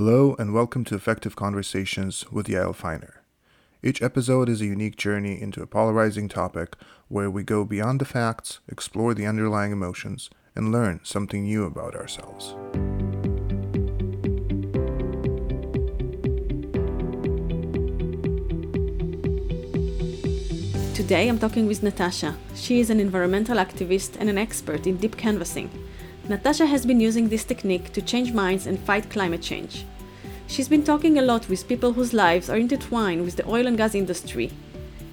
Hello, and welcome to Effective Conversations with Yael Feiner. Each episode is a unique journey into a polarizing topic where we go beyond the facts, explore the underlying emotions, and learn something new about ourselves. Today I'm talking with Natasha. She is an environmental activist and an expert in deep canvassing. Natasha has been using this technique to change minds and fight climate change. She's been talking a lot with people whose lives are intertwined with the oil and gas industry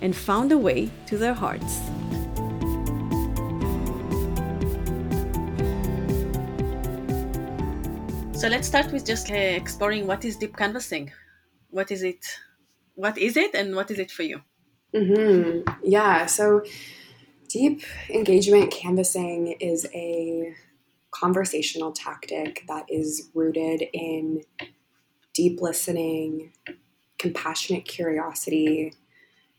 and found a way to their hearts. So let's start with just uh, exploring what is deep canvassing. What is it? What is it and what is it for you? Mm-hmm. Yeah, so deep engagement canvassing is a conversational tactic that is rooted in deep listening, compassionate curiosity,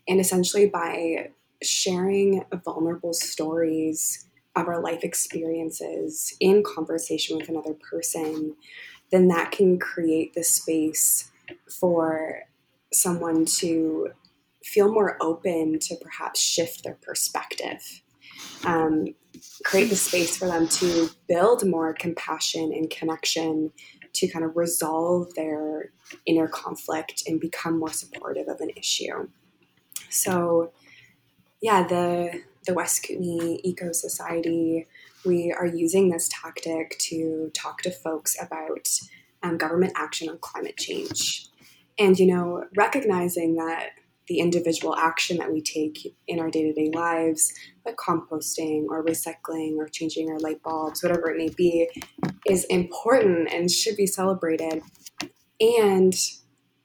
and essentially by sharing vulnerable stories of our life experiences in conversation with another person, then that can create the space for someone to feel more open to perhaps shift their perspective. Um, create the space for them to build more compassion and connection to kind of resolve their inner conflict and become more supportive of an issue. So, yeah, the the West Kootenay Eco Society, we are using this tactic to talk to folks about um, government action on climate change, and you know, recognizing that the individual action that we take in our day to day lives, like composting or recycling or changing our light bulbs, whatever it may be, is important and should be celebrated. And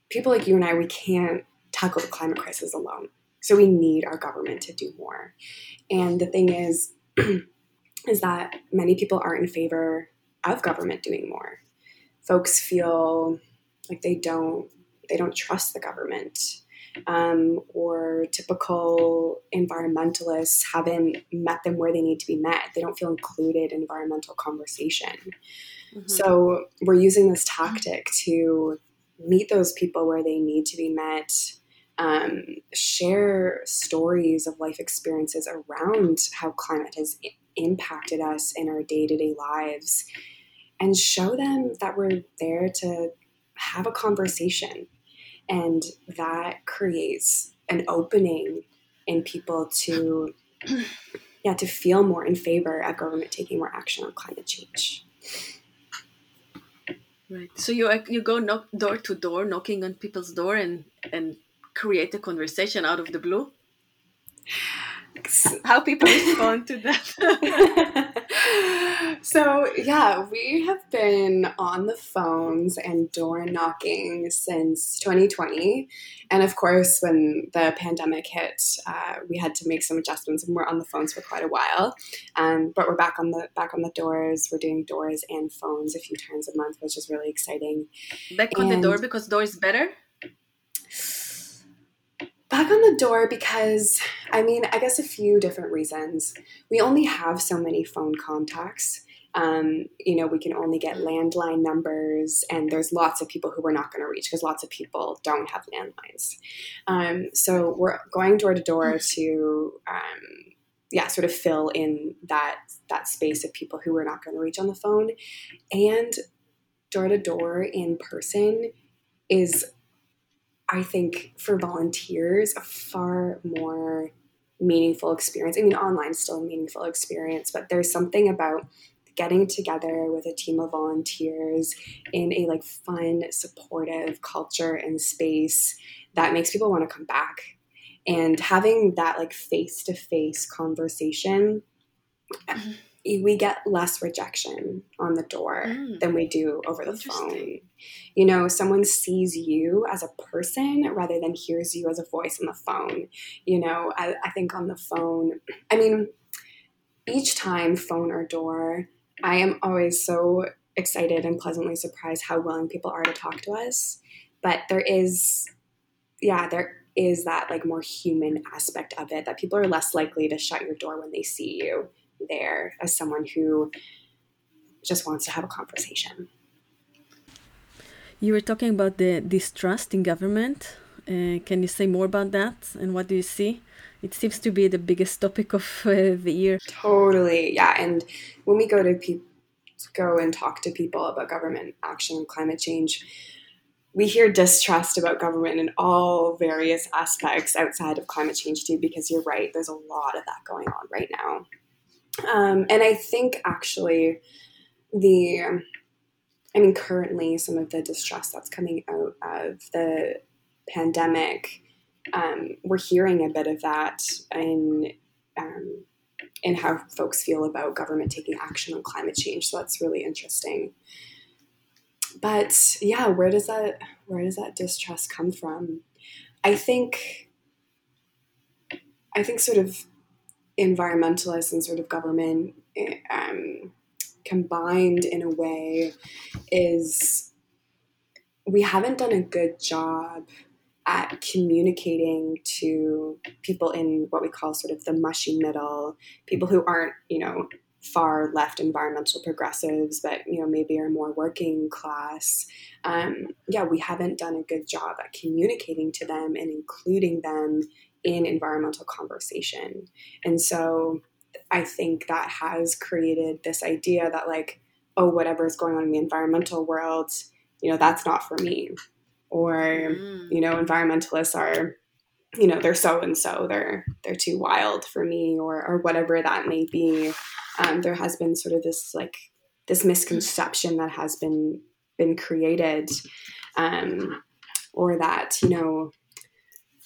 people like you and I, we can't tackle the climate crisis alone. So we need our government to do more. And the thing is, is that many people aren't in favor of government doing more. Folks feel like they don't they don't trust the government um, or typical environmentalists haven't met them where they need to be met. They don't feel included in environmental conversation. Mm-hmm. So we're using this tactic to meet those people where they need to be met. Um, share stories of life experiences around how climate has impacted us in our day to day lives and show them that we're there to have a conversation and that creates an opening in people to yeah to feel more in favor of government taking more action on climate change. Right. So you you go knock door to door knocking on people's door and and create a conversation out of the blue how people respond to that. so, yeah, we have been on the phones and door knocking since 2020. And of course, when the pandemic hit, uh, we had to make some adjustments and we're on the phones for quite a while. Um, but we're back on the back on the doors. We're doing doors and phones a few times a month, which is really exciting. Back and on the door because door is better? Back on the door because I mean, I guess a few different reasons. We only have so many phone contacts. Um, you know, we can only get landline numbers, and there's lots of people who we're not going to reach because lots of people don't have landlines. Um, so we're going door to door to, um, yeah, sort of fill in that that space of people who we're not going to reach on the phone, and door to door in person is I think for volunteers, a far more meaningful experience. I mean, online is still a meaningful experience, but there's something about getting together with a team of volunteers in a like fun, supportive culture and space that makes people want to come back. And having that like face to face conversation. Mm-hmm we get less rejection on the door mm. than we do over the phone. You know, someone sees you as a person rather than hears you as a voice on the phone. You know, I, I think on the phone, I mean, each time, phone or door, I am always so excited and pleasantly surprised how willing people are to talk to us. But there is, yeah, there is that like more human aspect of it that people are less likely to shut your door when they see you there as someone who just wants to have a conversation. You were talking about the distrust in government. Uh, can you say more about that and what do you see? It seems to be the biggest topic of uh, the year. Totally, yeah. And when we go to pe- go and talk to people about government action and climate change, we hear distrust about government in all various aspects outside of climate change too. Because you're right, there's a lot of that going on right now. Um, and I think actually the I mean, currently, some of the distress that's coming out of the pandemic, um, we're hearing a bit of that in um, in how folks feel about government taking action on climate change. So that's really interesting. But yeah, where does that where does that distrust come from? I think I think sort of environmentalists and sort of government um, combined in a way is we haven't done a good job at communicating to people in what we call sort of the mushy middle, people who aren't, you know, far left environmental progressives, but you know maybe are more working class. Um, yeah, we haven't done a good job at communicating to them and including them in environmental conversation. And so I think that has created this idea that like, oh, whatever is going on in the environmental world, you know, that's not for me. Or, mm. you know, environmentalists are, you know, they're so and so, they're they're too wild for me, or or whatever that may be. Um, there has been sort of this like this misconception that has been been created, um, or that you know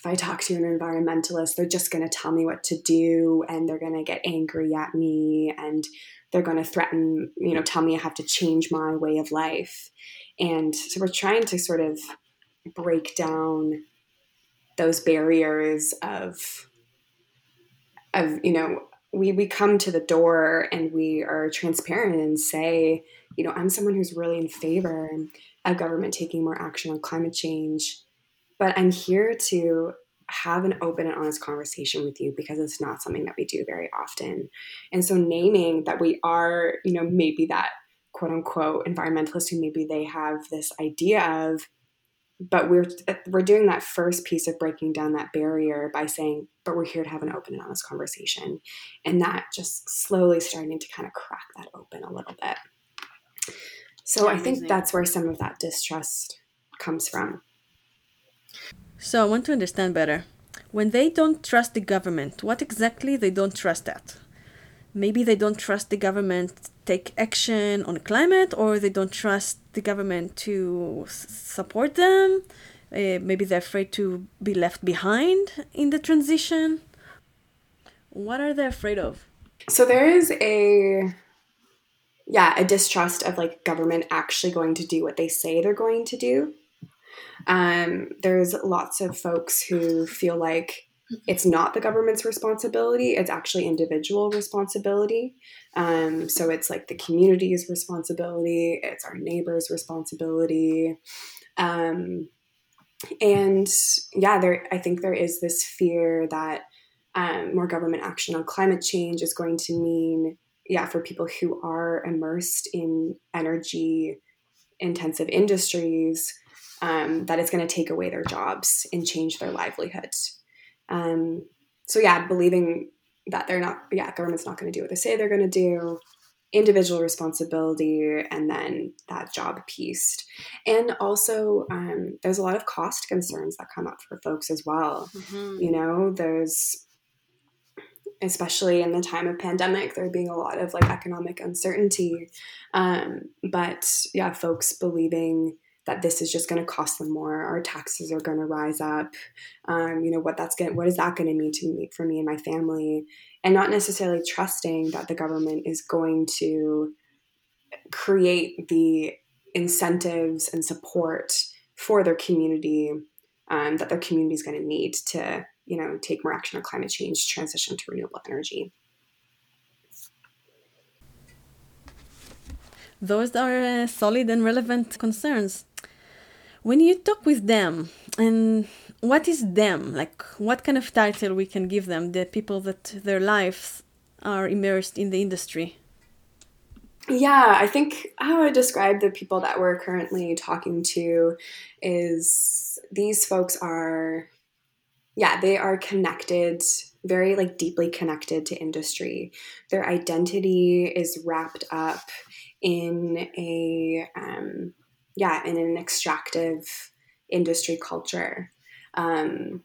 if I talk to an environmentalist, they're just going to tell me what to do and they're going to get angry at me and they're going to threaten, you know, tell me I have to change my way of life. And so we're trying to sort of break down those barriers of of you know we we come to the door and we are transparent and say you know i'm someone who's really in favor of government taking more action on climate change but I'm here to have an open and honest conversation with you because it's not something that we do very often. And so naming that we are, you know, maybe that quote unquote environmentalist who maybe they have this idea of but we're we're doing that first piece of breaking down that barrier by saying but we're here to have an open and honest conversation. And that just slowly starting to kind of crack that open a little bit. So i think that's where some of that distrust comes from so I want to understand better. When they don't trust the government, what exactly they don't trust at? Maybe they don't trust the government take action on climate, or they don't trust the government to support them. Uh, maybe they're afraid to be left behind in the transition. What are they afraid of? So there is a yeah, a distrust of like government actually going to do what they say they're going to do. Um, there's lots of folks who feel like it's not the government's responsibility, it's actually individual responsibility. Um, so it's like the community's responsibility, it's our neighbor's responsibility. Um, and yeah, there I think there is this fear that um, more government action on climate change is going to mean, yeah, for people who are immersed in energy intensive industries, um, that it's going to take away their jobs and change their livelihoods. Um, so yeah, believing that they're not, yeah, government's not going to do what they say they're going to do, individual responsibility, and then that job piece. And also, um, there's a lot of cost concerns that come up for folks as well. Mm-hmm. You know, there's especially in the time of pandemic there being a lot of like economic uncertainty um, but yeah folks believing that this is just going to cost them more. Our taxes are going to rise up. Um, you know what that's going. What is that going to mean to me for me and my family? And not necessarily trusting that the government is going to create the incentives and support for their community um, that their community is going to need to you know take more action on climate change, transition to renewable energy. Those are uh, solid and relevant concerns when you talk with them and what is them? Like what kind of title we can give them? The people that their lives are immersed in the industry? Yeah, I think how I describe the people that we're currently talking to is these folks are, yeah, they are connected, very like deeply connected to industry. Their identity is wrapped up in a, um, yeah, in an extractive industry culture. Um,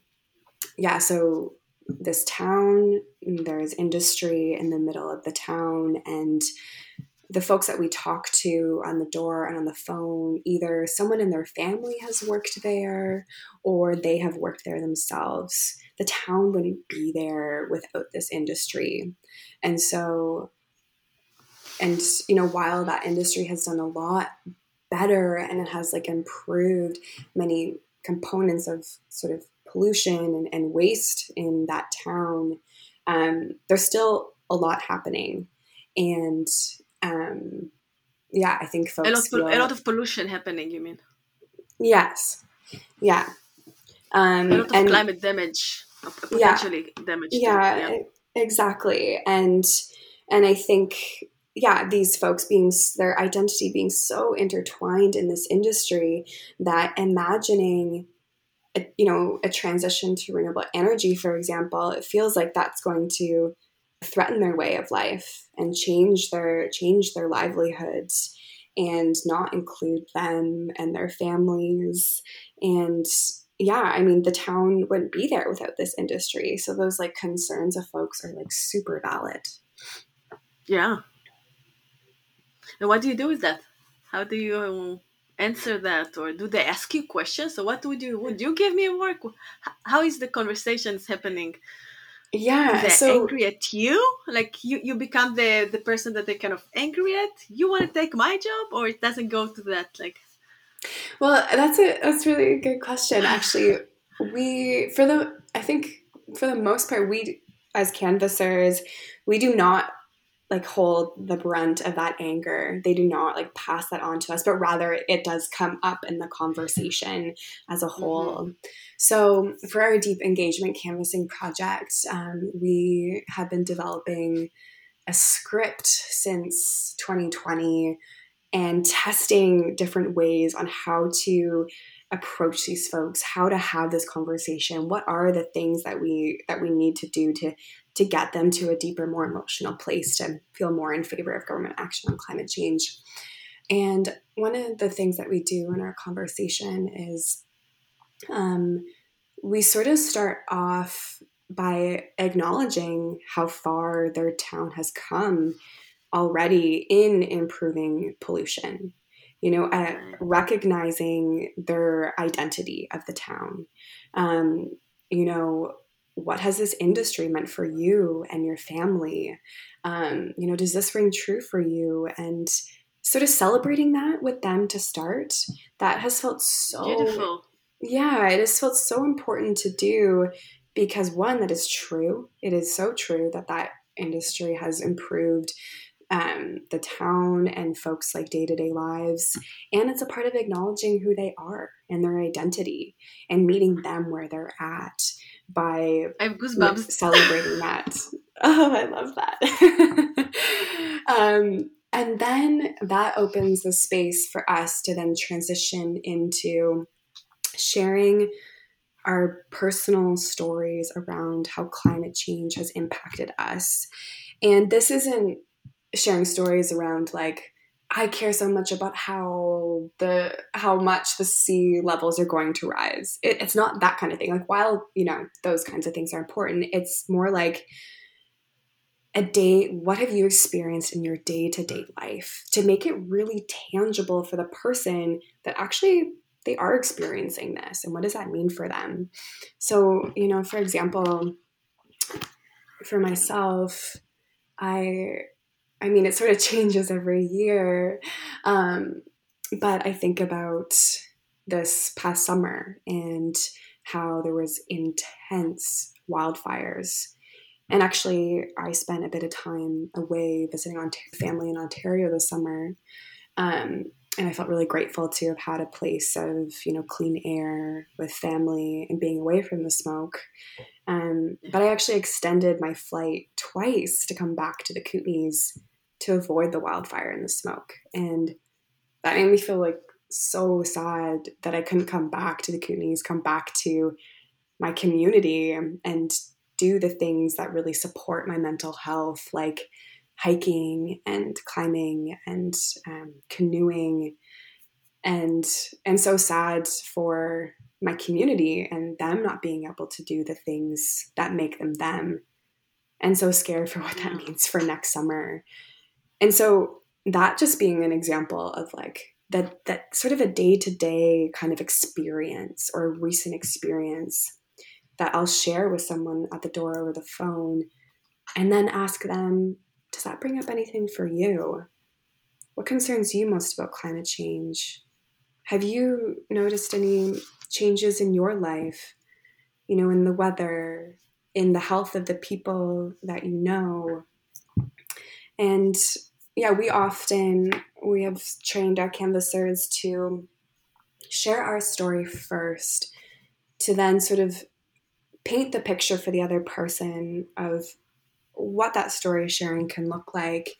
yeah, so this town, there's industry in the middle of the town, and the folks that we talk to on the door and on the phone, either someone in their family has worked there or they have worked there themselves. The town wouldn't be there without this industry. And so, and you know, while that industry has done a lot better and it has like improved many components of sort of pollution and, and waste in that town, um, there's still a lot happening. And um, yeah, I think folks a lot, feel, a lot of pollution happening. You mean? Yes. Yeah. Um, a lot of and, climate damage, potentially yeah, damage. Yeah, yeah, exactly. And and I think yeah, these folks being their identity being so intertwined in this industry that imagining a, you know a transition to renewable energy for example it feels like that's going to threaten their way of life and change their change their livelihoods and not include them and their families. And yeah i mean the town wouldn't be there without this industry. So those like concerns of folks are like super valid. Yeah and what do you do with that? How do you uh, answer that or do they ask you questions? So what would you would you give me a work? How is the conversations happening? Yeah they're so angry at you? Like you you become the the person that they're kind of angry at? You want to take my job or it doesn't go to that like? Well that's a that's really a good question actually. We for the i think for the most part we as canvassers we do not like hold the brunt of that anger. They do not like pass that on to us, but rather it does come up in the conversation as a mm-hmm. whole. Mm-hmm. So for our deep engagement canvassing project, um, we have been developing a script since 2020 and testing different ways on how to approach these folks how to have this conversation what are the things that we that we need to do to to get them to a deeper, more emotional place to feel more in favor of government action on climate change. And one of the things that we do in our conversation is um, we sort of start off by acknowledging how far their town has come already in improving pollution you know uh, recognizing their identity of the town um, you know what has this industry meant for you and your family? Um, you know, does this ring true for you? And sort of celebrating that with them to start, that has felt so beautiful. Yeah, it has felt so important to do because one, that is true. It is so true that that industry has improved um, the town and folks like day to day lives. And it's a part of acknowledging who they are and their identity and meeting them where they're at by I have goosebumps celebrating that. Oh, I love that. um, and then that opens the space for us to then transition into sharing our personal stories around how climate change has impacted us. And this isn't sharing stories around like I care so much about how the how much the sea levels are going to rise. It, it's not that kind of thing. Like while you know those kinds of things are important, it's more like a day. What have you experienced in your day to day life to make it really tangible for the person that actually they are experiencing this, and what does that mean for them? So you know, for example, for myself, I I mean, it sort of changes every year. Um, but I think about this past summer and how there was intense wildfires. And actually, I spent a bit of time away visiting Ont- family in Ontario this summer. Um, and I felt really grateful to have had a place of, you know, clean air with family and being away from the smoke. Um, but I actually extended my flight twice to come back to the Kootenays to avoid the wildfire and the smoke. And that made me feel like so sad that I couldn't come back to the Kootenays, come back to my community and do the things that really support my mental health, like hiking and climbing and um, canoeing. And and so sad for my community and them not being able to do the things that make them them. And so scared for what that means for next summer. And so that just being an example of like that that sort of a day-to-day kind of experience or recent experience that I'll share with someone at the door over the phone and then ask them does that bring up anything for you? What concerns you most about climate change? Have you noticed any changes in your life? You know, in the weather, in the health of the people that you know? And yeah, we often we have trained our canvassers to share our story first to then sort of paint the picture for the other person of what that story sharing can look like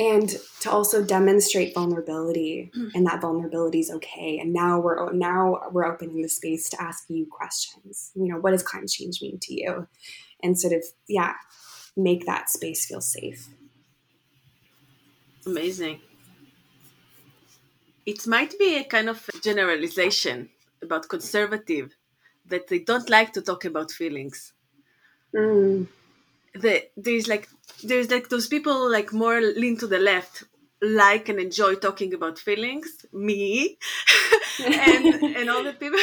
and to also demonstrate vulnerability mm. and that vulnerability is okay. And now we're now we're opening the space to ask you questions. You know what does climate change mean to you? And sort of yeah make that space feel safe. Amazing. It might be a kind of generalization about conservative that they don't like to talk about feelings. Mm the there's like there's like those people like more lean to the left like and enjoy talking about feelings me and and all the people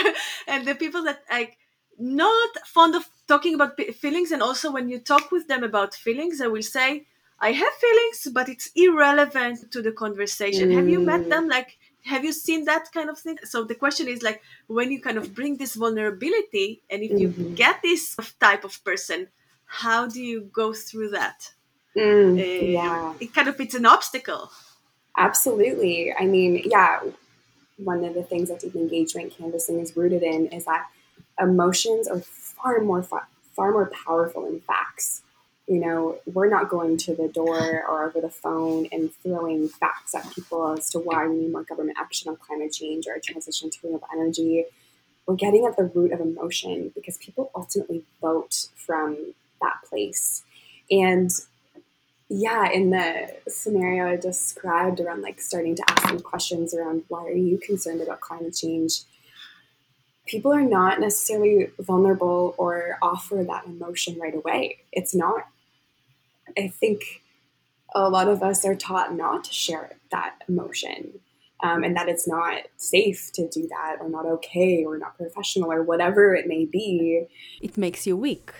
and the people that like not fond of talking about feelings and also when you talk with them about feelings i will say i have feelings but it's irrelevant to the conversation mm. have you met mm. them like have you seen that kind of thing so the question is like when you kind of bring this vulnerability and if mm-hmm. you get this type of person how do you go through that? Mm, uh, yeah. It kind of it's an obstacle. Absolutely. I mean, yeah, one of the things that deep engagement canvassing is rooted in is that emotions are far more far, far more powerful than facts. You know, we're not going to the door or over the phone and throwing facts at people as to why we need more government action on climate change or a transition to renewable energy. We're getting at the root of emotion because people ultimately vote from that place. And yeah, in the scenario I described around like starting to ask some questions around why are you concerned about climate change, people are not necessarily vulnerable or offer that emotion right away. It's not. I think a lot of us are taught not to share that emotion. Um, and that it's not safe to do that or not okay or not professional or whatever it may be. It makes you weak.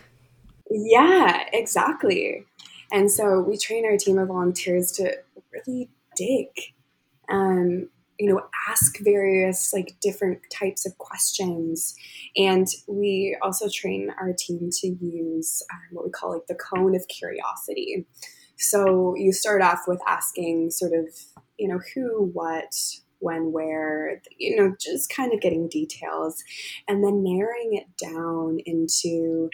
Yeah, exactly. And so we train our team of volunteers to really dig, um, you know, ask various like different types of questions. And we also train our team to use um, what we call like the cone of curiosity. So you start off with asking sort of, you know, who, what, when, where, you know, just kind of getting details and then narrowing it down into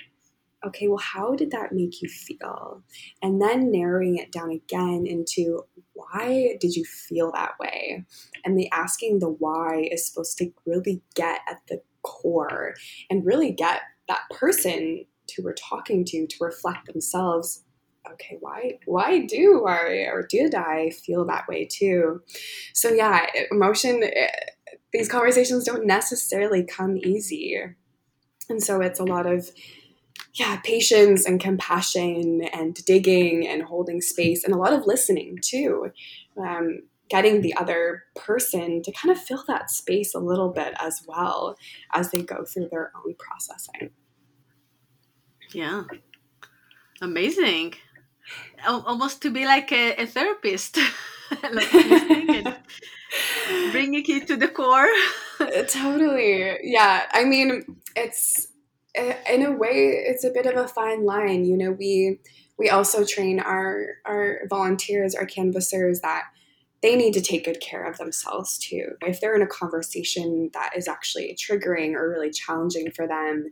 okay, well, how did that make you feel? And then narrowing it down again into why did you feel that way? And the asking the why is supposed to really get at the core and really get that person who we're talking to to reflect themselves okay why why do I or did I feel that way too so yeah emotion eh, these conversations don't necessarily come easy and so it's a lot of yeah, patience and compassion and digging and holding space and a lot of listening too. Um, getting the other person to kind of fill that space a little bit as well as they go through their own processing. Yeah. Amazing. Almost to be like a, a therapist, like bringing it to the core. totally. Yeah. I mean, it's in a way, it's a bit of a fine line. You know, we we also train our our volunteers, our canvassers that they need to take good care of themselves too. If they're in a conversation that is actually triggering or really challenging for them,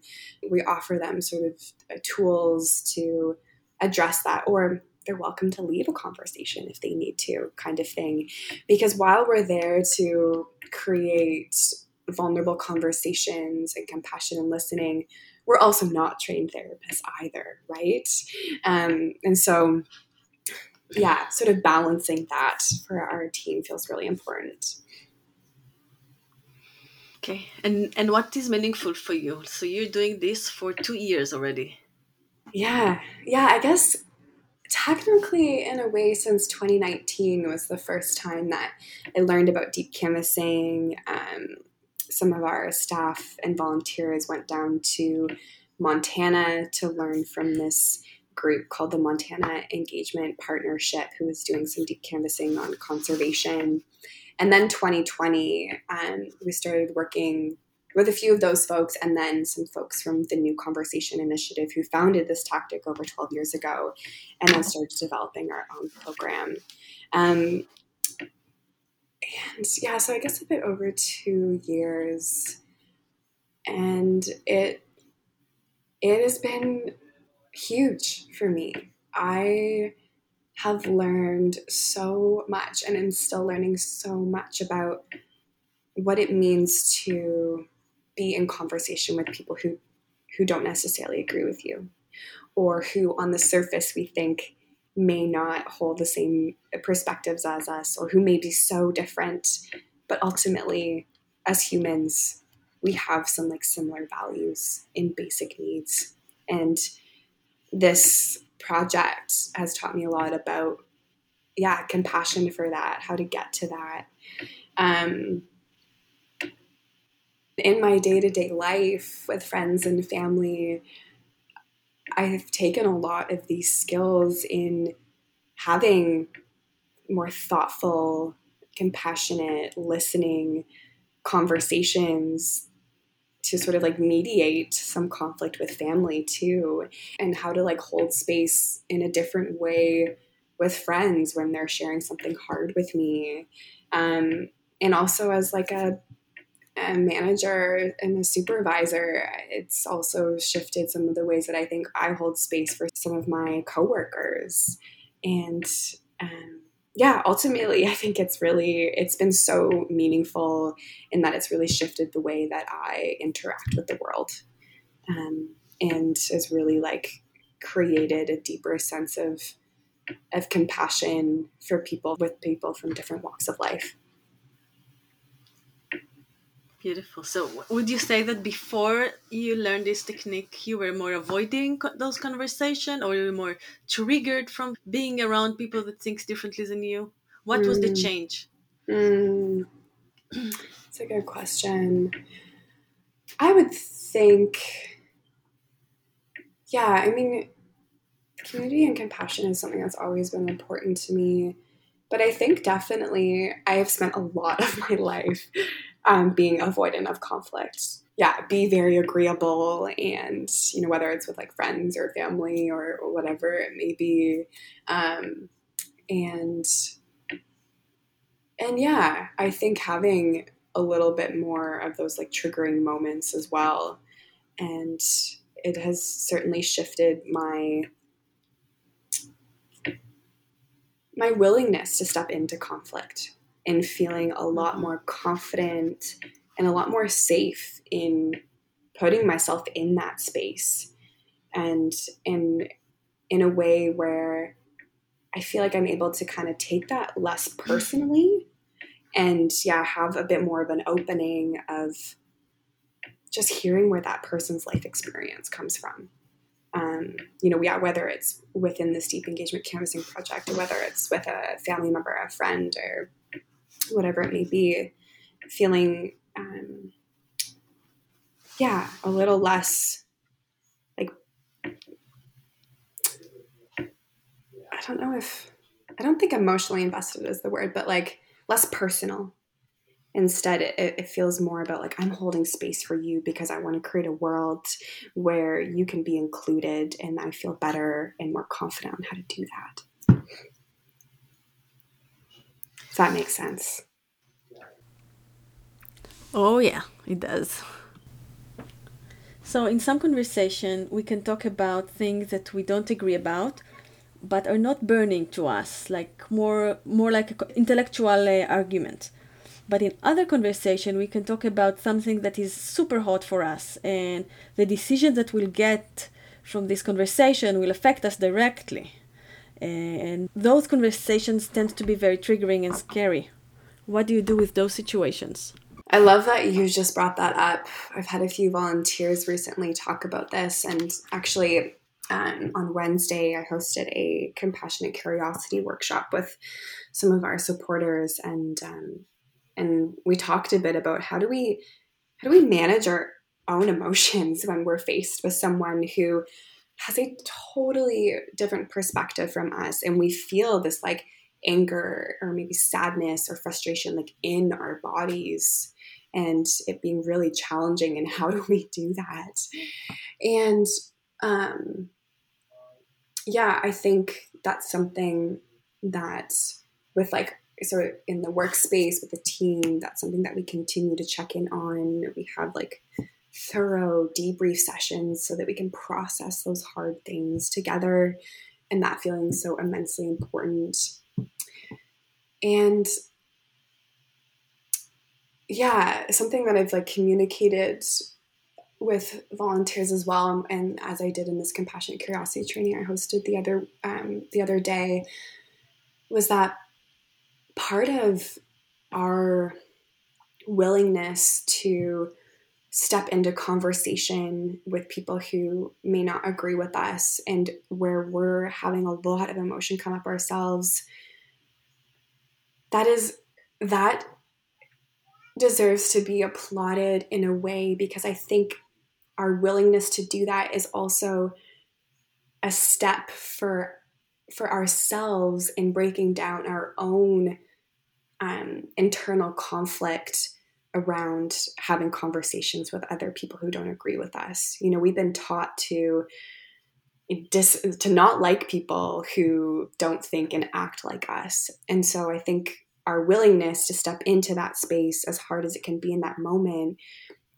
we offer them sort of uh, tools to address that or they're welcome to leave a conversation if they need to, kind of thing. Because while we're there to create vulnerable conversations and compassion and listening, we're also not trained therapists either, right? Um, and so, yeah, sort of balancing that for our team feels really important. Okay, and and what is meaningful for you? So you're doing this for two years already. Yeah, yeah. I guess technically, in a way, since 2019 was the first time that I learned about deep canvassing. Um, some of our staff and volunteers went down to Montana to learn from this group called the Montana Engagement Partnership, who was doing some deep canvassing on conservation. And then 2020, um, we started working with a few of those folks and then some folks from the New Conversation Initiative who founded this tactic over 12 years ago and then started developing our own program. Um, and yeah, so I guess a bit over two years. And it it has been huge for me. I have learned so much and am still learning so much about what it means to be in conversation with people who who don't necessarily agree with you or who on the surface we think may not hold the same perspectives as us or who may be so different. But ultimately as humans we have some like similar values in basic needs. And this project has taught me a lot about yeah compassion for that how to get to that. Um, in my day-to-day life with friends and family i've taken a lot of these skills in having more thoughtful compassionate listening conversations to sort of like mediate some conflict with family too and how to like hold space in a different way with friends when they're sharing something hard with me. Um, and also as like a, a manager and a supervisor it's also shifted some of the ways that i think i hold space for some of my coworkers and um, yeah, ultimately, I think it's really it's been so meaningful in that it's really shifted the way that I interact with the world, um, and has really like created a deeper sense of of compassion for people with people from different walks of life. Beautiful. So, would you say that before you learned this technique, you were more avoiding those conversations, or you were more triggered from being around people that think differently than you? What mm. was the mm. change? Mm. It's a good question. I would think, yeah, I mean, community and compassion is something that's always been important to me. But I think definitely I have spent a lot of my life um, being avoidant of conflict. Yeah, be very agreeable, and you know whether it's with like friends or family or, whatever it may be, um, and and yeah, I think having a little bit more of those like triggering moments as well, and it has certainly shifted my my willingness to step into conflict and feeling a lot more confident and a lot more safe in putting myself in that space and in in a way where I feel like I'm able to kind of take that less personally and yeah, have a bit more of an opening of just hearing where that person's life experience comes from. Um, you know, yeah, whether it's within this deep engagement canvassing project or whether it's with a family member, a friend, or whatever it may be, feeling, um, yeah, a little less like, I don't know if, I don't think emotionally invested is the word, but like less personal. Instead, it, it feels more about like, I'm holding space for you because I want to create a world where you can be included and I feel better and more confident on how to do that. If that makes sense. Oh, yeah, it does. So, in some conversation, we can talk about things that we don't agree about, but are not burning to us, like more more like an intellectual uh, argument. But in other conversation, we can talk about something that is super hot for us, and the decision that we'll get from this conversation will affect us directly. And those conversations tend to be very triggering and scary. What do you do with those situations? I love that you just brought that up. I've had a few volunteers recently talk about this, and actually, um, on Wednesday, I hosted a compassionate curiosity workshop with some of our supporters, and um, and we talked a bit about how do we how do we manage our own emotions when we're faced with someone who has a totally different perspective from us and we feel this like anger or maybe sadness or frustration like in our bodies and it being really challenging and how do we do that? And um yeah i think that's something that with like so in the workspace with the team that's something that we continue to check in on. We have like thorough debrief sessions so that we can process those hard things together. And that feeling so immensely important. And yeah something that i've like communicated with volunteers as well and as i did in this compassionate curiosity training i hosted the other um, the other day was that part of our willingness to step into conversation with people who may not agree with us and where we're having a lot of emotion come up ourselves that is that deserves to be applauded in a way because i think our willingness to do that is also a step for for ourselves in breaking down our own um, internal conflict around having conversations with other people who don't agree with us. You know, we've been taught to dis- to not like people who don't think and act like us. And so I think our willingness to step into that space as hard as it can be in that moment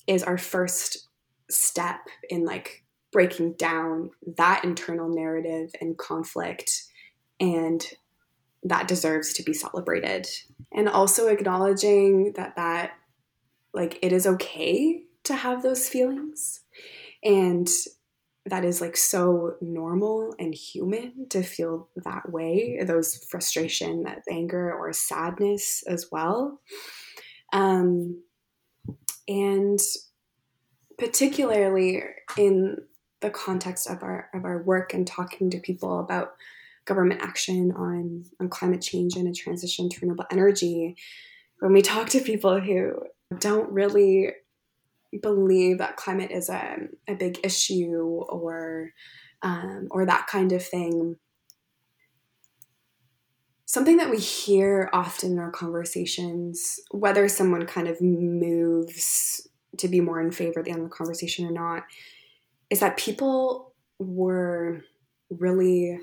is our first step in like breaking down that internal narrative and conflict and that deserves to be celebrated and also acknowledging that that like it is okay to have those feelings. And that is like so normal and human to feel that way those frustration that anger or sadness as well. Um, and particularly in the context of our of our work and talking to people about government action on on climate change and a transition to renewable energy when we talk to people who don't really believe that climate is a, a big issue or um, or that kind of thing. Something that we hear often in our conversations whether someone kind of moves to be more in favor at the end of the conversation or not is that people were really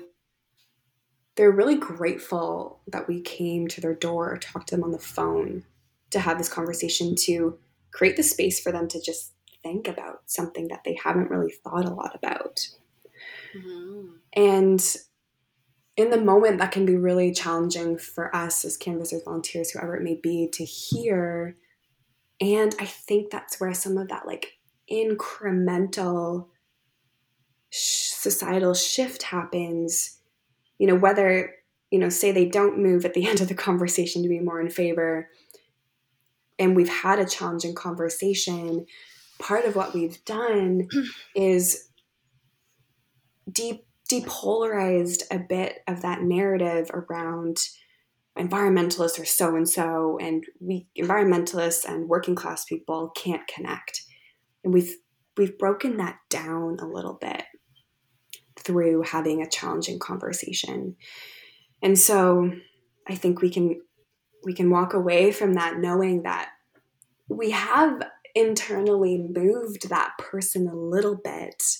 they're really grateful that we came to their door or talked to them on the phone to have this conversation to create the space for them to just think about something that they haven't really thought a lot about. Mm-hmm. And in the moment, that can be really challenging for us as canvassers, volunteers, whoever it may be, to hear. And I think that's where some of that like incremental societal shift happens you know, whether, you know, say they don't move at the end of the conversation to be more in favor, and we've had a challenging conversation, part of what we've done is deep depolarized a bit of that narrative around environmentalists are so and so and we environmentalists and working class people can't connect and we've we've broken that down a little bit through having a challenging conversation. And so I think we can we can walk away from that knowing that we have internally moved that person a little bit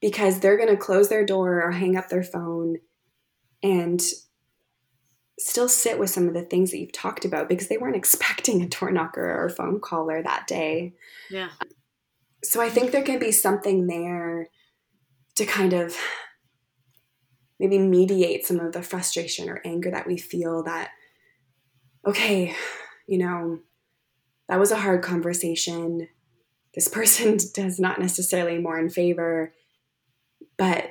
because they're going to close their door or hang up their phone and still sit with some of the things that you've talked about because they weren't expecting a door knocker or a phone caller that day. Yeah. So I think there can be something there to kind of maybe mediate some of the frustration or anger that we feel that okay you know that was a hard conversation. This person does not necessarily more in favor but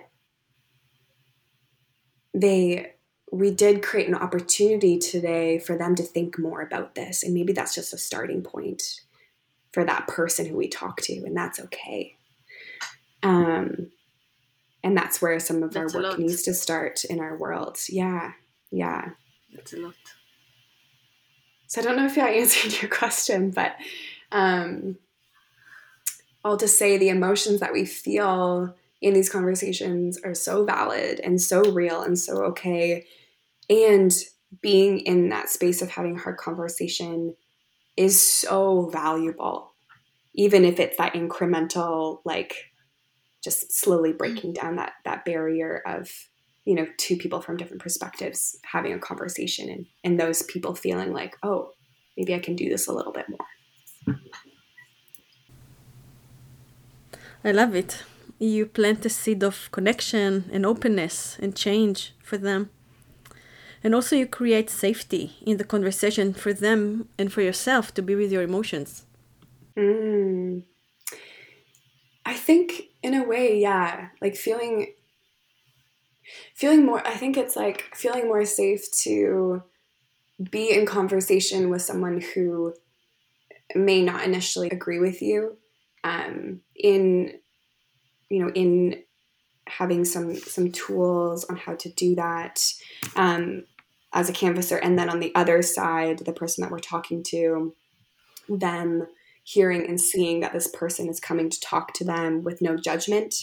they we did create an opportunity today for them to think more about this and maybe that's just a starting point for that person who we talk to and that's okay. Um and that's where some of that's our work needs to start in our world. Yeah yeah. That's a lot so i don't know if i answered your question but um i'll just say the emotions that we feel in these conversations are so valid and so real and so okay. And being in that space of having hard conversation is so valuable, even if it's that incremental, like just slowly breaking down that that barrier of you know two people from different perspectives having a conversation and and those people feeling like oh maybe i can do this a little bit more i love it you plant a seed of connection and openness and change for them. And also, you create safety in the conversation for them and for yourself to be with your emotions. Mm. I think, in a way, yeah, like feeling, feeling more. I think it's like feeling more safe to be in conversation with someone who may not initially agree with you. Um, in you know, in having some some tools on how to do that um, as a canvasser, and then on the other side, the person that we're talking to, them hearing and seeing that this person is coming to talk to them with no judgment,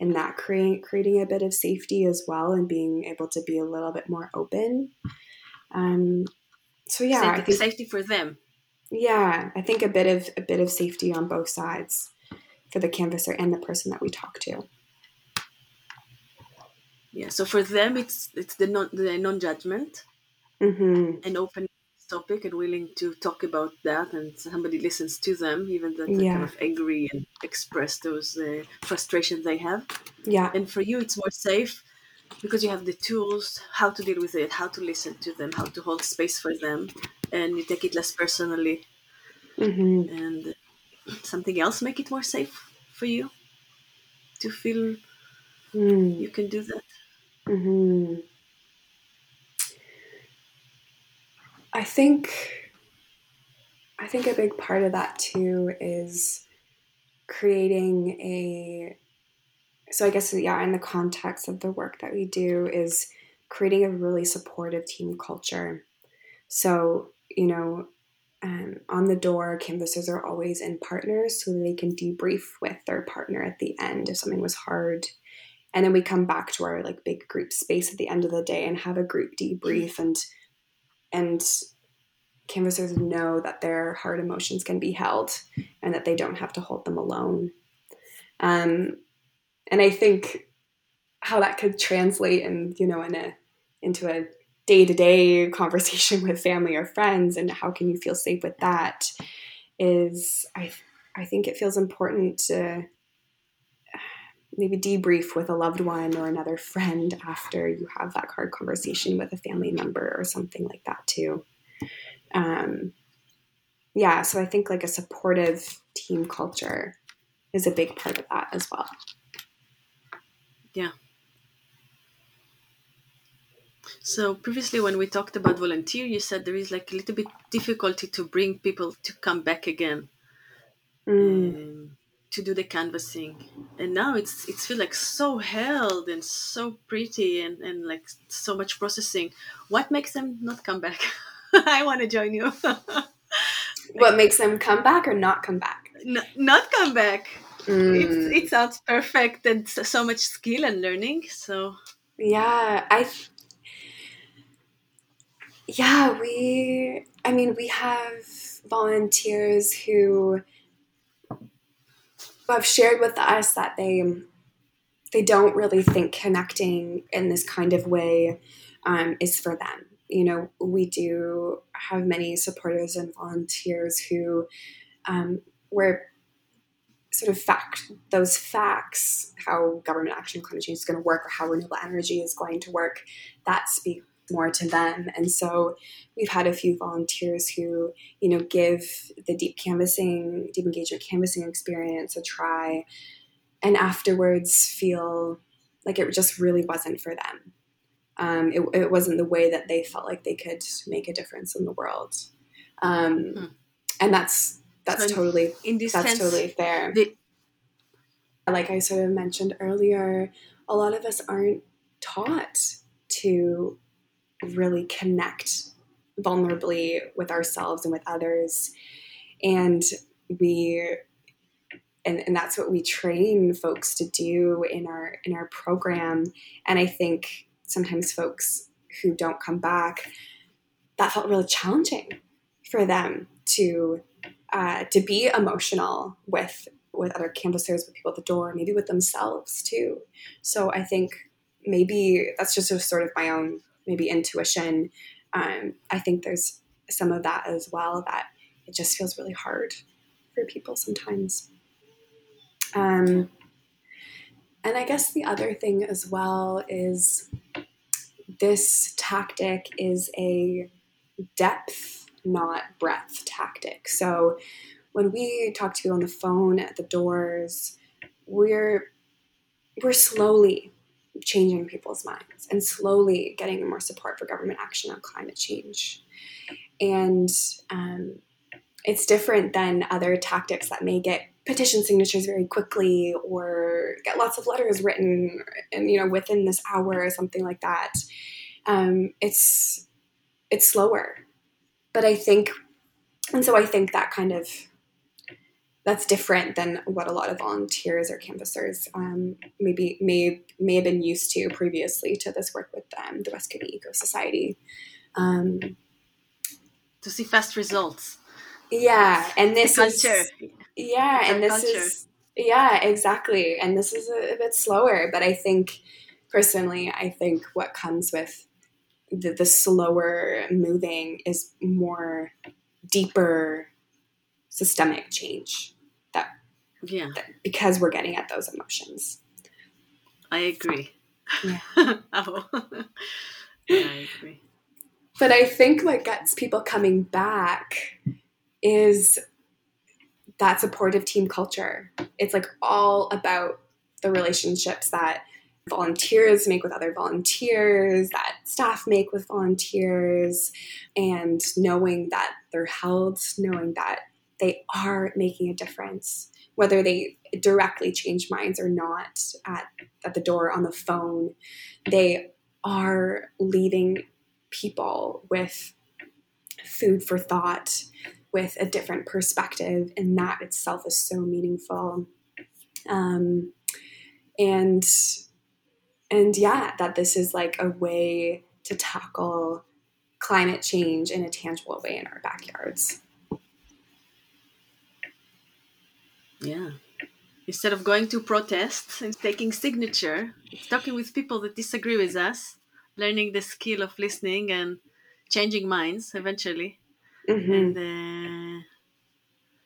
and that create, creating a bit of safety as well, and being able to be a little bit more open. Um, so yeah, safety, I think, safety for them. Yeah, I think a bit of a bit of safety on both sides for the canvasser and the person that we talk to. Yeah, so for them, it's it's the non the non judgment mm-hmm. and open topic and willing to talk about that, and somebody listens to them, even though they're yeah. kind of angry and express those uh, frustrations they have. Yeah, and for you, it's more safe because you have the tools how to deal with it, how to listen to them, how to hold space for them, and you take it less personally. Mm-hmm. And something else make it more safe for you to feel mm. you can do that? Mm-hmm. I think I think a big part of that too is creating a so I guess yeah in the context of the work that we do is creating a really supportive team culture. So, you know, um, on the door, canvassers are always in partners so they can debrief with their partner at the end if something was hard. And then we come back to our like big group space at the end of the day and have a group debrief and and canvassers know that their hard emotions can be held and that they don't have to hold them alone. Um, and I think how that could translate and you know in a into a day to day conversation with family or friends and how can you feel safe with that is I I think it feels important to maybe debrief with a loved one or another friend after you have that hard conversation with a family member or something like that too. Um, yeah, so I think like a supportive team culture is a big part of that as well. Yeah, so previously, when we talked about volunteer, you said there is like a little bit difficulty to bring people to come back again mm. um, to do the canvassing, and now it's it's feel like so held and so pretty and and like so much processing. What makes them not come back? I want to join you. what makes them come back or not come back? Not come back. Mm. It, it sounds perfect and so much skill and learning. So yeah, I yeah, we, I mean, we have volunteers who have shared with us that they they don't really think connecting in this kind of way um, is for them. You know, we do have many supporters and volunteers who um, sort of fact those facts how government action on climate change is going to work or how renewable energy is going to work that speak more to them. And so we've had a few volunteers who you know give the deep canvassing deep engagement canvassing experience a try and afterwards feel like it just really wasn't for them. Um, it, it, wasn't the way that they felt like they could make a difference in the world. Um, hmm. and that's that's so totally in this that's sense, totally fair. the- like i sort of mentioned earlier a lot of us aren't taught to really connect vulnerably with ourselves and with others. And we and, and that's what we train folks to do in our in our program. And i think sometimes folks who don't come back that felt really challenging for them to uh, to be emotional with with other canvassers with people at the door maybe with themselves too. So i think maybe that's just a sort of my own maybe intuition. Um, I think there's some of that as well that it just feels really hard for people sometimes. Um, and I guess the other thing as well is this tactic is a depth, not breadth tactic. So when we talk to people on the phone at the doors, we're we're slowly changing people's minds and slowly getting more support for government action on climate change. And um, it's different than other tactics that may get petition signatures very quickly or get lots of letters written and you know within this hour or something like that. Um, it's it's slower, but I think, and so I think that kind of that's different than what a lot of volunteers or canvassers um, maybe may may have been used to previously to this work with um, the West Kootenay Eco Society. Um, to see fast results. Yeah, and this is yeah, and this culture. is yeah, exactly, and this is a, a bit slower, but I think personally, I think what comes with the, the slower moving is more deeper systemic change yeah. because we're getting at those emotions. I agree. Yeah. oh. I agree. But I think what gets people coming back is that supportive team culture. It's like all about the relationships that volunteers make with other volunteers, that staff make with volunteers, and knowing that they're held, knowing that they are making a difference whether they directly change minds or not at, at the door on the phone, they are leaving people with food for thought, with a different perspective, and that itself is so meaningful. Um, and and yeah, that this is like a way to tackle climate change in a tangible way in our backyards. Yeah. Instead of going to protests and taking signature, it's talking with people that disagree with us, learning the skill of listening and changing minds eventually. Mm-hmm. And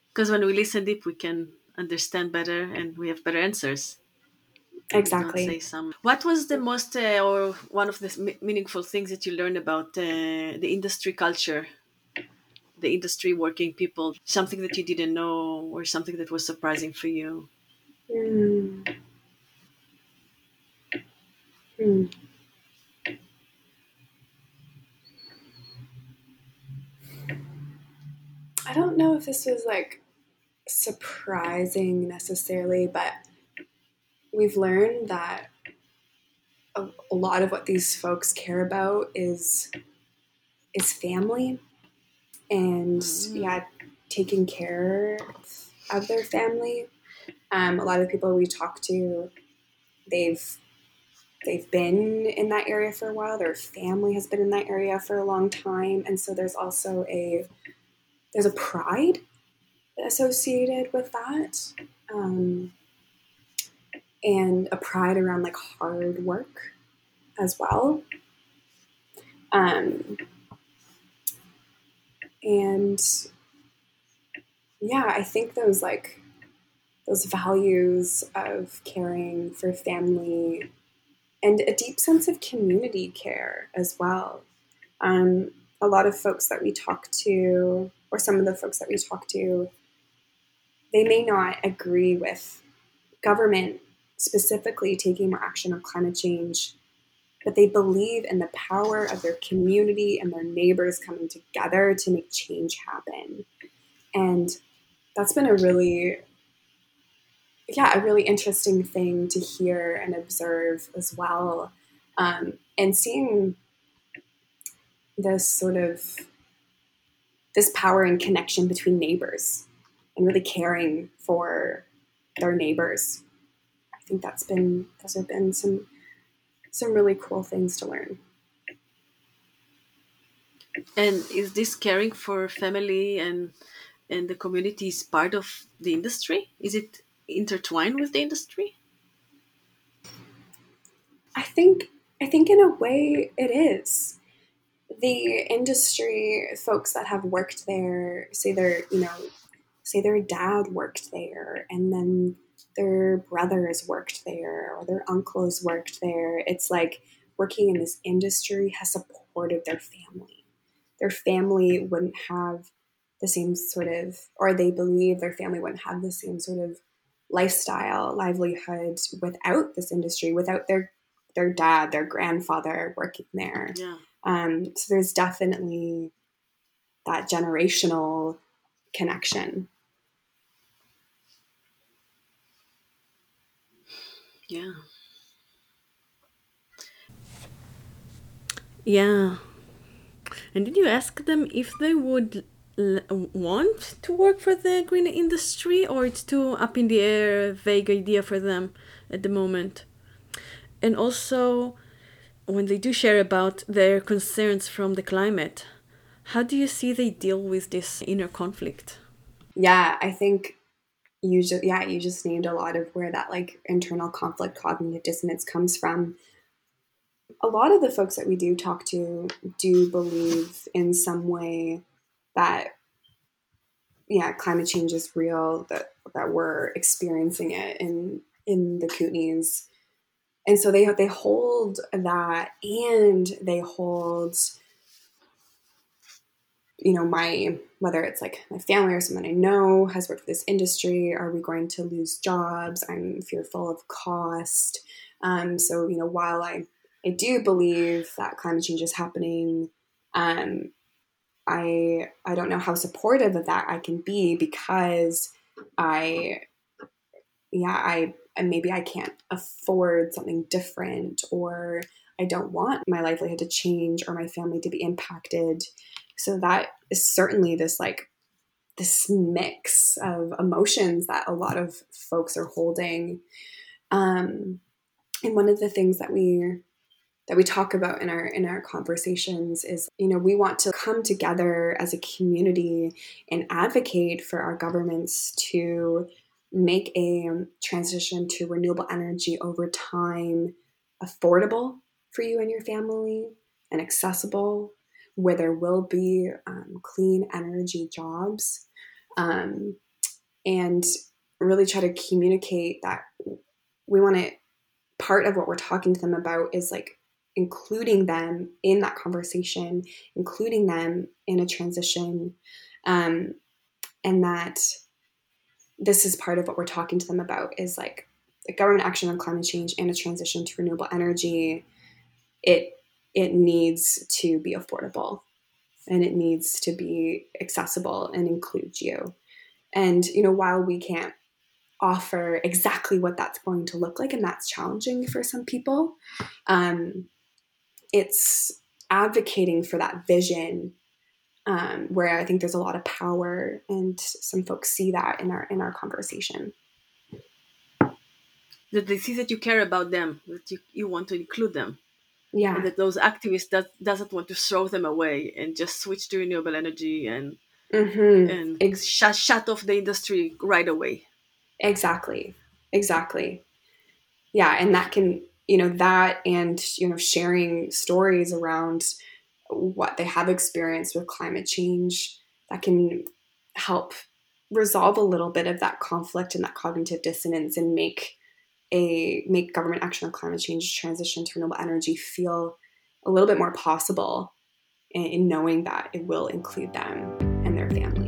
because uh, when we listen deep, we can understand better and we have better answers. Exactly. What was the most uh, or one of the meaningful things that you learned about uh, the industry culture the industry working people something that you didn't know or something that was surprising for you? Mm. I don't know if this was like surprising necessarily but we've learned that a, a lot of what these folks care about is is family and mm-hmm. yeah, taking care of their family. Um, a lot of people we talk to, they've they've been in that area for a while. Their family has been in that area for a long time, and so there's also a there's a pride associated with that, um, and a pride around like hard work as well. Um, and yeah, I think those like those values of caring for family and a deep sense of community care as well. Um, a lot of folks that we talk to, or some of the folks that we talk to, they may not agree with government specifically taking more action on climate change, but they believe in the power of their community and their neighbors coming together to make change happen. And that's been a really yeah, a really interesting thing to hear and observe as well. Um, and seeing this sort of this power and connection between neighbors and really caring for their neighbors. I think that's been those have been some some really cool things to learn. And is this caring for family and and the community is part of the industry? Is it intertwined with the industry? I think I think in a way it is. The industry folks that have worked there say their you know say their dad worked there and then their brothers worked there or their uncles worked there. It's like working in this industry has supported their family. Their family wouldn't have the same sort of, or they believe their family wouldn't have the same sort of lifestyle, livelihood without this industry, without their their dad, their grandfather working there. Yeah. Um, so there's definitely that generational connection. Yeah. Yeah. And did you ask them if they would want to work for the green industry or it's too up in the air vague idea for them at the moment and also when they do share about their concerns from the climate how do you see they deal with this inner conflict yeah i think you just yeah you just named a lot of where that like internal conflict cognitive dissonance comes from a lot of the folks that we do talk to do believe in some way that yeah, climate change is real, that that we're experiencing it in in the Kootenays. And so they they hold that and they hold you know, my whether it's like my family or someone I know has worked for this industry, are we going to lose jobs? I'm fearful of cost. Um, so, you know, while I I do believe that climate change is happening, um, I I don't know how supportive of that I can be because I yeah I maybe I can't afford something different or I don't want my livelihood to change or my family to be impacted. So that is certainly this like this mix of emotions that a lot of folks are holding. Um, and one of the things that we that we talk about in our in our conversations is you know we want to come together as a community and advocate for our governments to make a transition to renewable energy over time affordable for you and your family and accessible where there will be um, clean energy jobs um, and really try to communicate that we want to part of what we're talking to them about is like including them in that conversation, including them in a transition, um, and that this is part of what we're talking to them about is like government action on climate change and a transition to renewable energy. It it needs to be affordable, and it needs to be accessible and include you. And you know, while we can't offer exactly what that's going to look like, and that's challenging for some people. Um, it's advocating for that vision um, where I think there's a lot of power, and some folks see that in our in our conversation. That they see that you care about them, that you, you want to include them, yeah, and that those activists that doesn't want to throw them away and just switch to renewable energy and mm-hmm. and Ex- shut shut off the industry right away. Exactly, exactly. Yeah, and that can you know that and you know sharing stories around what they have experienced with climate change that can help resolve a little bit of that conflict and that cognitive dissonance and make a make government action on climate change transition to renewable energy feel a little bit more possible in, in knowing that it will include them and their families.